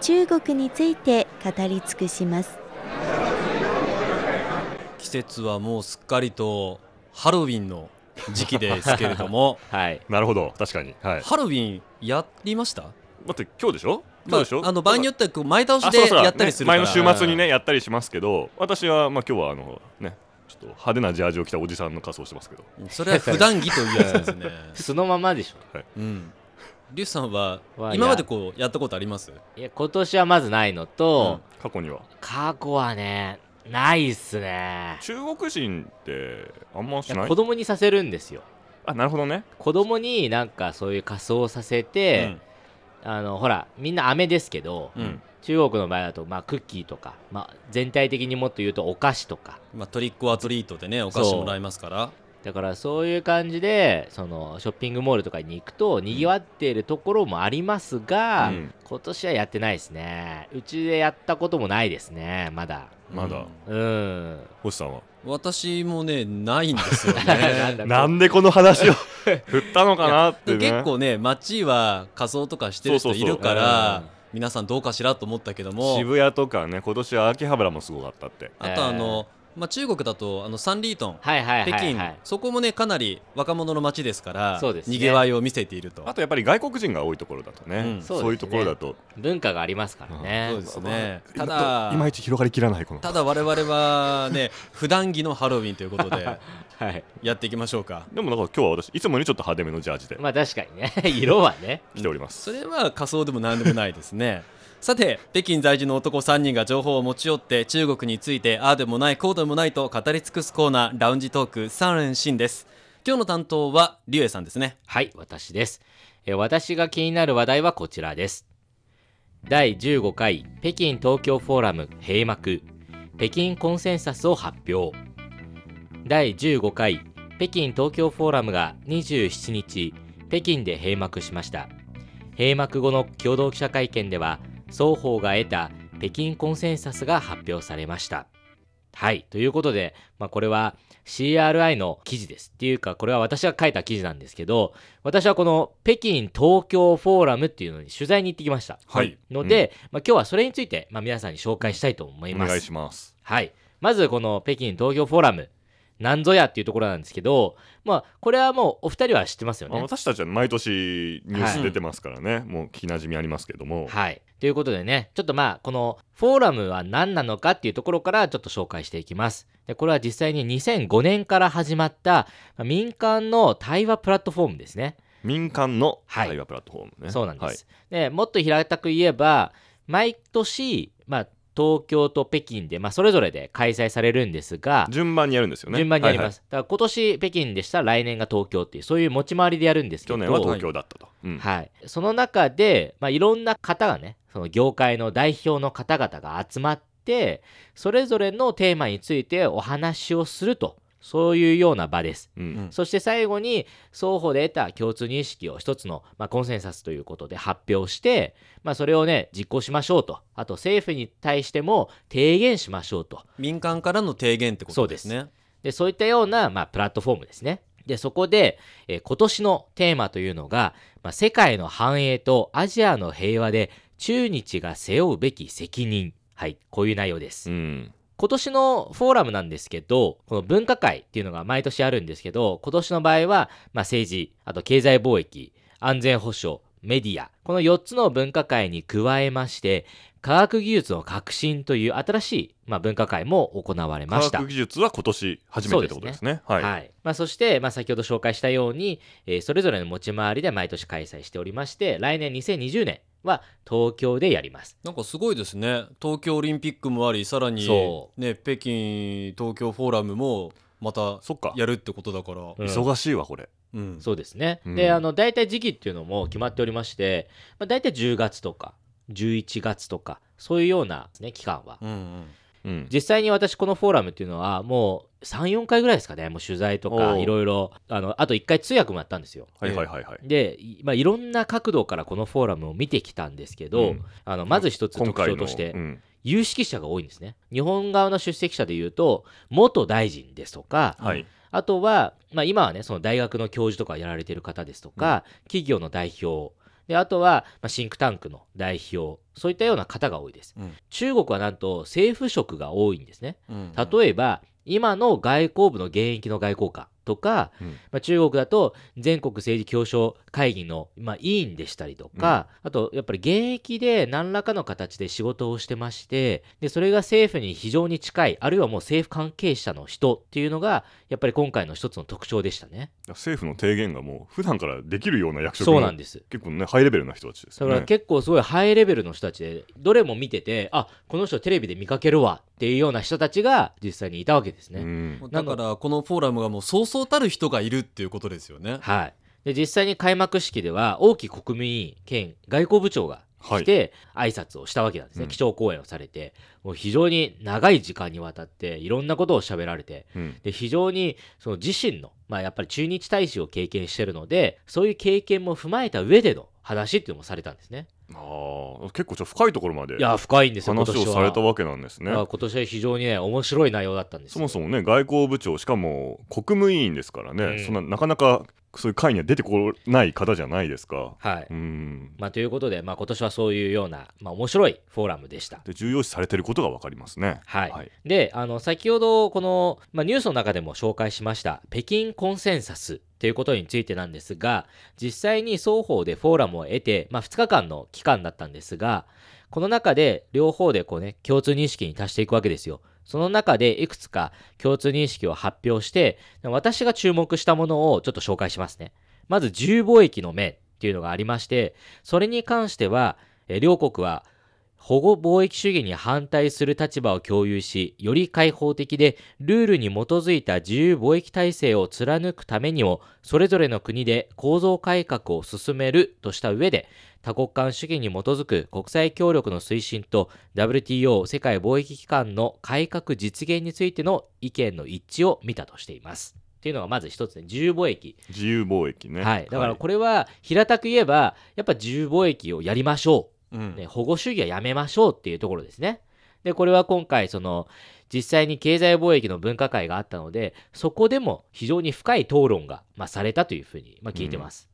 中国について語り尽くします。季節はもうすっかりとハロウィンの時期ですけれども。はい。なるほど。確かに。はい。ハロウィンやりました？だって今日でしょ？まあ今日でしょ、あの場合によってはこう前倒しでやったりするから。ね前の週末にねやったりしますけど私はまあ今日はあのねちょっと派手なジャージを着たおじさんの仮装してますけど。それは普段着というやつですね。そのままでしょ。うんリュウさんはわ今までこうやったことあります？いや今年はまずないのと、過去には。過去はねないっすね。中国人ってあんましない？子供にさせるんですよ。あなるほどね。子供になんかそういう仮装させて、あのほらみんな飴ですけど、うん。中国の場合だと、まあ、クッキーとか、まあ、全体的にもっと言うとお菓子とか。まあ、トリックアトリートでねお菓子もらいますからだからそういう感じでそのショッピングモールとかに行くとにぎわっているところもありますが、うん。今年はやってないですね。うちでやったこともないですねまだ。まだ。うん。うん星さんは？私もねないんですよ なんねだなんでこの話を 振ったのかなってね。結構ね街は仮装とかしてる人いるからうん。皆さんどうかしらと思ったけども。渋谷とかね今年は秋葉原もすごかったって。あとあの、まあ、中国だとあのサンリートンはいはいはい、北京、はい、そこもねかなり若者の街ですからそうですね。にぎわいを見せていると。あとやっぱり外国人が多いところだとね、うん。そういうところだと。文化がありますからね、そうですね。たまあ。だいまいち広がりきらないこの。ただ我々はね 普段着のハロウィンということで はい。やっていきましょうか。でもなんか今日は私いつもよりちょっと派手めのジャージで。まあ確かにね。色はね。来ております、それは仮装でも何でもないですねさて北京在住の男3人が情報を持ち寄って中国についてああでもないこうでもないと語り尽くすコーナーラウンジトーク3連新です。今日の担当はリュウエさんですね。はい私です。え私が気になる話題はこちらです。第15回北京東京フォーラム閉幕。北京コンセンサスを発表。第15回北京東京フォーラムが27日北京で閉幕しました。閉幕後の共同記者会見では双方が得た北京コンセンサスが発表されました。はい。ということで、まあ、これは CRI の記事です。っていうかこれは私が書いた記事なんですけど私はこの北京東京フォーラムっていうのに取材に行ってきました。はい。ので、まあ、今日はそれについて、まあ、皆さんに紹介したいと思います。お願いします。はい。まずこの北京東京フォーラム、なんぞやっていうところなんですけど、まあ、これはもうお二人は知ってますよまあね。私たちは毎年ニュース出てますからね、もう聞きなじみありますけども、はい。ということでね、ちょっとまあ、このフォーラムは何なのかっていうところからちょっと紹介していきます。で、これは実際に2005年から始まったまあ民間の対話プラットフォームですね。民間のはい対話プラットフォームね、そうなんではいす。で、もっと平たく言えば、毎年、まあ、東京と北京で、まあ、それぞれで開催されるんですが、順番にやるんですよね。順番にやります。はいだから今年北京でしたら来年が東京っていう、そういう持ち回りでやるんですけど、はい去年は東京だったと、うん。はい、その中で、まあ、いろんな方がね、その業界の代表の方々が集まって、それぞれのテーマについてお話をすると、そういうような場です。うん。そして最後に双方で得た共通認識を一つの、まあ、コンセンサスということで発表して、まあ、それをね実行しましょうと。あと政府に対しても提言しましょうと。民間からの提言ってことですね。でそういったような、まあ、プラットフォームですね。でそこで、えー今年のテーマというのが、まあ、世界の繁栄とアジアの平和で中日が背負うべき責任。はいこういう内容です。うん今年のフォーラムなんですけど、この分科会っていうのが毎年あるんですけど、今年の場合は、まあ、政治、あと経済貿易、安全保障、メディア、この4つの分科会に加えまして、科学技術の革新という新しい、まあ、分科会も行われました。科学技術は今年初めてってことですね。はい、はい。まあ、そして、まあ、先ほど紹介したように、えーそれぞれの持ち回りで毎年開催しておりまして来年2020年は東京でやります。なんかすごいですね。東京オリンピックもありさらにそね北京東京フォーラムもまたそっか。やるってことだからうん。忙しいわこれ。うん。そうですね、うん。であの大体時期っていうのも決まっておりまして、まあ、大体10月とか11月とかそういうような、ね、期間は。うんうん。うん。実際に私このフォーラムっていうのはもう34回ぐらいですかね。もう取材とかいろいろ。あのあと1回通訳もやったんですよ。はいはいはいはい。で、いまあ、いろんな角度からこのフォーラムを見てきたんですけど、うん。あのまず一つ特徴として、うん。有識者が多いんですね。日本側の出席者でいうと元大臣ですとか、はい。あとは、まあ、今はねその大学の教授とかやられてる方ですとか、企業の代表であとは、まあ、シンクタンクの代表そういったような方が多いです、うん。中国はなんと政府職が多いんですね。うん例えば今の外交部の現役の外交官とか、うん。まあ、中国だと全国政治協商会議の、まあ、委員でしたりとか、あとやっぱり現役で何らかの形で仕事をしてましてでそれが政府に非常に近いあるいはもう政府関係者の人っていうのがやっぱり今回の一つの特徴でしたね。政府の提言がもう普段からできるような役職のそうなんです。結構ねハイレベルな人たちですだから結構すごいハイレベルの人たちでどれも見ててあこの人テレビで見かけるわっていうような人たちが実際にいたわけですね。うん。だからこのフォーラムがもうそうそうたる人がいるっていうことですよね。はい。で、実際に開幕式では、王毅国務委員兼外交部長が来て、挨拶をしたわけなんですね。うん。基調講演をされて、もう非常に長い時間にわたって、いろんなことを喋られて、うん。で、非常に、その自身の、まあやっぱり駐日大使を経験してるので、そういう経験も踏まえた上での話っていうのもされたんですね。あー。結構ちょ深いところまでいや、深いんです話。をされたわけなんですね。今年は非常にね、面白い内容だったんですよ。そもそもね外交部長しかも国務委員ですからね、うん。そんななかなかそういう会には出てこない方じゃないですかはい。うんまあ、ということで、まあ、今年はそういうような、まあ、面白いフォーラムでした。で重要視されてることが分かりますねはい、はいであの先ほどこの、まあ、ニュースの中でも紹介しました北京コンセンサスということについてなんですが実際に双方でフォーラムを得て、まあ、2日間の期間だったんですがこの中で両方でこう、ね、共通認識に達していくわけですよ。その中でいくつか共通認識を発表して私が注目したものをちょっと紹介しますね。まず自由貿易の面っていうのがありましてそれに関しては両国は保護貿易主義に反対する立場を共有し、より開放的でルールに基づいた自由貿易体制を貫くためにも、それぞれの国で構造改革を進めるとした上で、多国間主義に基づく国際協力の推進と WTO 世界貿易機関の改革実現についての意見の一致を見たとしています。っていうのがまず一つね、自由貿易。自由貿易ねはい。だからこれは平たく言えば、やっぱ自由貿易をやりましょう。うんね、保護主義はやめましょうっていうところですね。で、これは今回、その、実際に経済貿易の分科会があったので、そこでも非常に深い討論が、まあ、されたというふうに、まあ、聞いてます。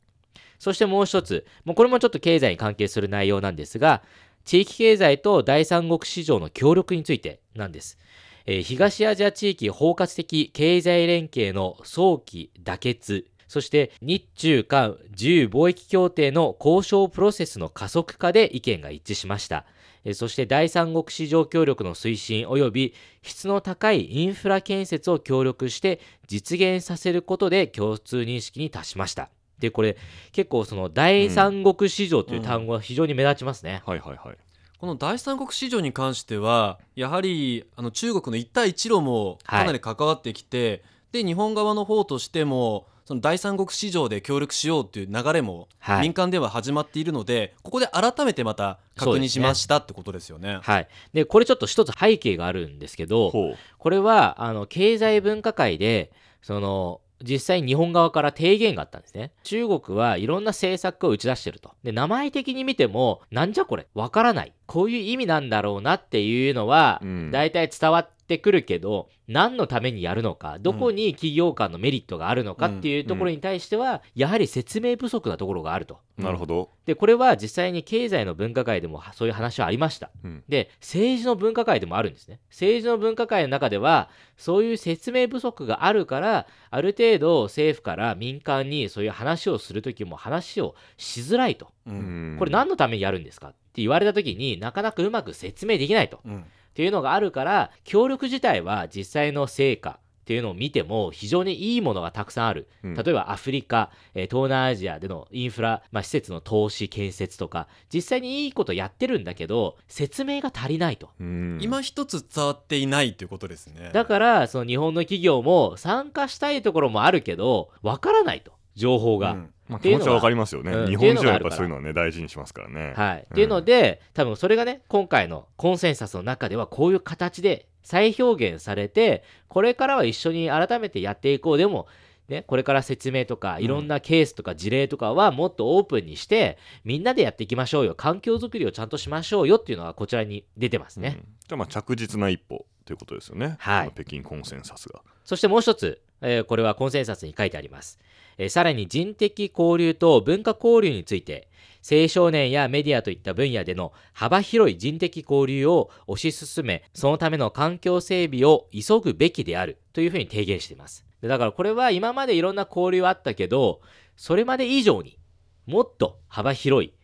そしてもう一つ、もうこれもちょっと経済に関係する内容なんですが、地域経済と第三国市場の協力についてなんです。えー東アジア地域包括的経済連携の早期妥結、そして日中韓自由貿易協定の交渉プロセスの加速化で意見が一致しました。えーそして第三国市場協力の推進及び質の高いインフラ建設を協力して実現させることで共通認識に達しました。で、これ結構その第三国市場という単語が非常に目立ちますね。はいはいはいこの第三国市場に関してはやはりあの中国の一帯一路もかなり関わってきて、で日本側の方としてもその第三国市場で協力しようという流れもはい民間では始まっているので、ここで改めてまた確認しましたってことですよね。はい。で、これちょっと一つ背景があるんですけど、これは、あの、経済分科会で、その、実際に日本側から提言があったんですね。中国はいろんな政策を打ち出してると。で、名前的に見ても、なんじゃこれ？わからない。こういう意味なんだろうなっていうのはう、ん大体伝わってくるけど、何のためにやるのか、どこに企業間のメリットがあるのかっていうところに対しては、やはり説明不足なところがあると。なるほど、で、これは実際に経済の分科会でもそういう話はありました。うんで、政治の分科会でもあるんですね。政治の分科会の中では、そういう説明不足があるから、ある程度政府から民間にそういう話をするときも話をしづらいと。ううんんこれ何のためにやるんですかって言われたときになかなかうまく説明できないと。うんっていうのがあるから、協力自体は実際の成果っていうのを見ても非常にいいものがたくさんある。うん例えばアフリカ、えー東南アジアでのインフラ、まあ、施設の投資建設とか、実際にいいことやってるんだけど、説明が足りないと。うん今一つ伝わっていないということですね。だから、その日本の企業も参加したいところもあるけど、わからないと。情報が。うん。まあ、気持ちはわかりますよね、うん。日本人はやっぱそういうのはね大事にしますからね。はい、うんっていうので多分それがね今回のコンセンサスの中ではこういう形で再表現されてこれからは一緒に改めてやっていこう。でもね、これから説明とかいろんなケースとか事例とかはもっとオープンにして、みんなでやっていきましょうよ。環境づくりをちゃんとしましょうよっていうのがこちらに出てますね、うん。じゃあまあ着実な一歩ということですよね、はい。北京コンセンサスが。そしてもう一つ、えーこれはコンセンサスに書いてあります。えーさらに人的交流と文化交流について、青少年やメディアといった分野での幅広い人的交流を推し進め、そのための環境整備を急ぐべきであるというふうに提言しています。でだからこれは今までいろんな交流あったけど、それまで以上にもっと幅広い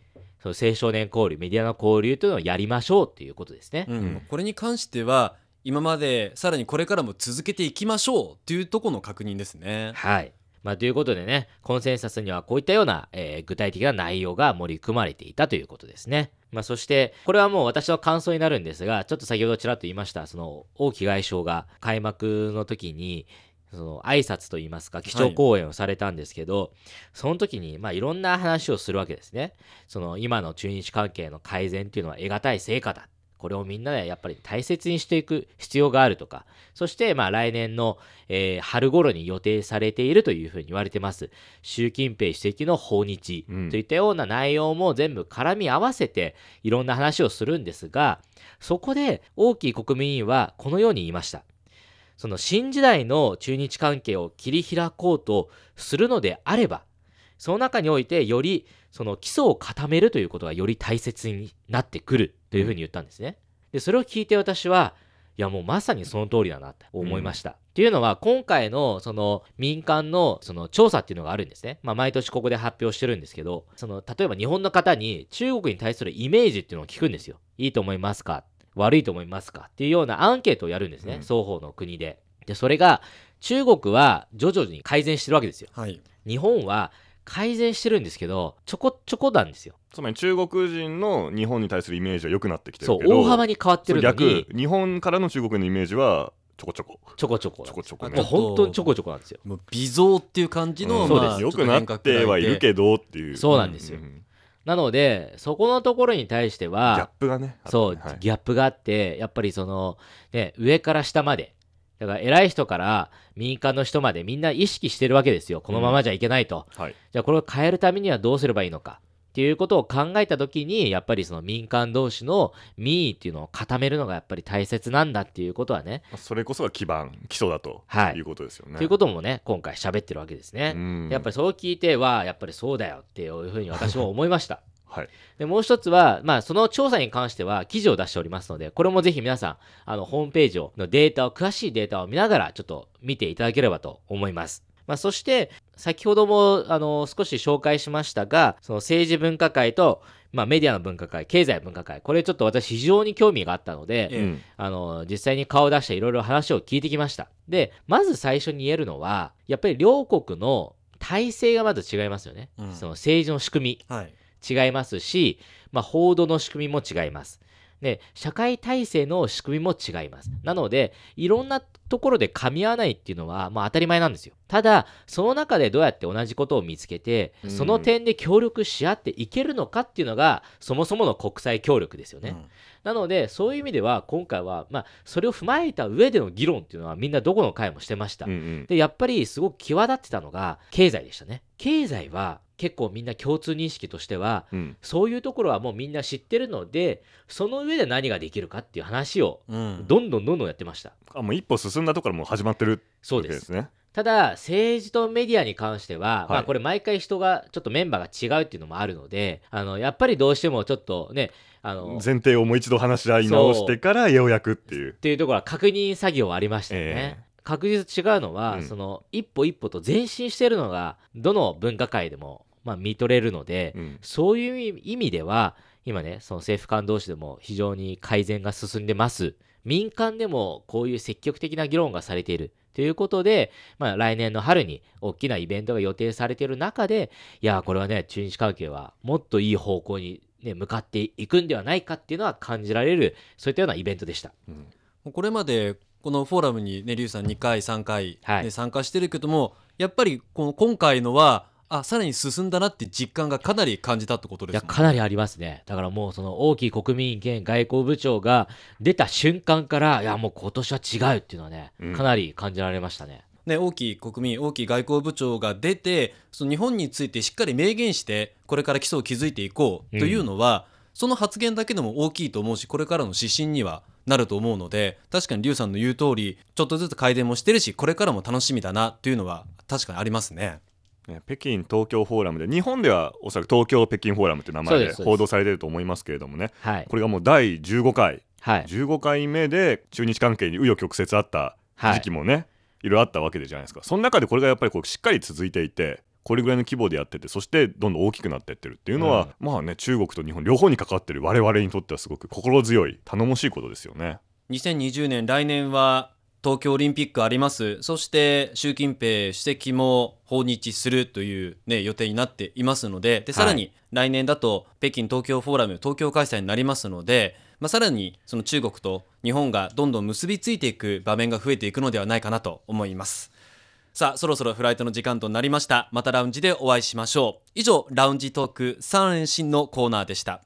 その青少年交流、メディアの交流というのをやりましょうということですね。うんこれに関しては今までさらにこれからも続けていきましょうというところの確認ですね。はい。まあ、ということでね、コンセンサスにはこういったような、えー具体的な内容が盛り込まれていたということですね。まあ、そして、これはもう私の感想になるんですが、ちょっと先ほどちらっと言いました、その、王毅外相が開幕の時に、その挨拶といいますか、基調講演をされたんですけど、その時に、まあ、いろんな話をするわけですね。その、今の中日関係の改善っていうのは得難い成果だ。これをみんなでやっぱり大切にしていく必要があるとか、そしてまあ来年の、えー春頃に予定されているというふうに言われてます、習近平主席の訪日うん。といったような内容も全部絡み合わせていろんな話をするんですが、そこで大きい国民委員はこのように言いました。その新時代の中日関係を切り開こうとするのであれば、その中においてよりその基礎を固めるということがより大切になってくるというふうに言ったんですね。で、それを聞いて私は、いやもうまさにその通りだなって思いました。っていうのは今回のその民間のその調査っていうのがあるんですね。まあ毎年ここで発表してるんですけど、その例えば日本の方に中国に対するイメージっていうのを聞くんですよ。いいと思いますか？悪いと思いますか？っていうようなアンケートをやるんですね。うん双方の国で。で、それが中国は徐々に改善してるわけですよ。はい。日本は改善してるんですけど、ちょこちょこなんですよ。つまり中国人の日本に対するイメージは良くなってきてそうるけ、ど大幅に変わってるのそうに。逆、日本からの中国のイメージはちょこちょこ。ちょこちょこ。ちょこちょこあね。もう本当にちょこちょこなんですよ。もう微増っていう感じの、うんそうです。まあ良くなってはいるけどっていう。そうなんですよ。んなので、そこのところに対してギャッは、プがねそう、はい。ギャップがあって、やっぱりその、ね、上から下まで、だから偉い人から民間の人までみんな意識してるわけですよ。このままじゃいけないと。はいじゃあこれを変えるためにはどうすればいいのか。っていうことを考えたときに、やっぱりその民間同士の民意っていうのを固めるのがやっぱり大切なんだっていうことはね、まあそれこそが基盤基礎だとはいいうことですよねということもね、今回喋ってるわけですね。うんやっぱりそう聞いては、やっぱりそうだよっていうふうに私も思いました。はいで、もう一つは、まあ、その調査に関しては記事を出しておりますので、これもぜひ皆さん、あの、ホームページを、のデータを、詳しいデータを見ながら、ちょっと見ていただければと思います。まあ、そして、先ほども、あの、少し紹介しましたが、その政治分科会と、まあ、メディアの分科会、経済分科会、これちょっと私非常に興味があったので、ええうんあの、実際に顔を出していろいろ話を聞いてきました。で、まず最初に言えるのは、やっぱり両国の体制がまず違いますよね。うんその政治の仕組み。はい。違いますし、まあ、報道の仕組みも違います。で、社会体制の仕組みも違います。なので、いろんなところで噛み合わないっていうのは、まあ当たり前なんですよ。ただ、その中でどうやって同じことを見つけて、うんその点で協力し合っていけるのかっていうのが、そもそもの国際協力ですよね。うんなので、そういう意味では、今回は、まあ、それを踏まえた上での議論っていうのは、みんなどこの会もしてました。うんうんで、やっぱりすごく際立ってたのが、経済でしたね。経済は、結構みんな共通認識としては、うんそういうところはもうみんな知ってるので、その上で何ができるかっていう話を、うんどんどんどんどんやってました。あもう一歩進んだところからもう始まってるそうで。すねただ、政治とメディアに関しては、い。まあこれ毎回人が、ちょっとメンバーが違うっていうのもあるので、あの、やっぱりどうしてもちょっとね、あの、前提をもう一度話し合い直してからようやくっていう。っていうところは確認作業はありましたよね。え確実違うのは、うん。その一歩一歩と前進してるのがどの分科会でも、まあ、見とれるので、うん。そういう意味では今ねその政府間同士でも非常に改善が進んでます。民間でもこういう積極的な議論がされているということで、まあ、来年の春に大きなイベントが予定されている中でいやこれはね中日関係はもっといい方向に、ね、向かっていくんではないかっていうのは感じられるそういったようなイベントでした。うんこれまでこのフォーラムにねリュウさん2回3回、はいね参加してるけどもやっぱりこの今回のはあさらに進んだなって実感がかなり感じたってことですねかなりありますね。だからもうその大きい国民兼外交部長が出た瞬間から、いやもう今年は違うっていうのはね、うんかなり感じられましたね。ね、王毅国民王毅外交部長が出てその日本についてしっかり明言してこれから基礎を築いていこうというのは、その発言だけでも大きいと思うしこれからの指針にはなると思うので確かに劉さんの言う通りちょっとずつ改善もしてるしこれからも楽しみだなというのは確かにありますね。ね北京東京フォーラムで日本ではおそらく東京北京フォーラムって名前で報道されてると思いますけれどもねはい。これがもう第15回はい。15回目で中日関係に紆余曲折あったはい時期もね、い、ろいろあったわけでじゃないですかその中でこれがやっぱりこうしっかり続いていてこれぐらいの規模でやっててそしてどんどん大きくなっていってるっていうのは、まあね中国と日本両方に関わってる我々にとってはすごく心強い頼もしいことですよね。2020年来年は東京オリンピックあります。そして習近平主席も訪日するという、ね、予定になっていますのででさらに来年だと北京東京フォーラム東京開催になりますので、まあ、さらにその中国と日本がどんどん結びついていく場面が増えていくのではないかなと思います。さあそろそろフライトの時間となりました。またラウンジでお会いしましょう。以上ラウンジトーク3連新のコーナーでした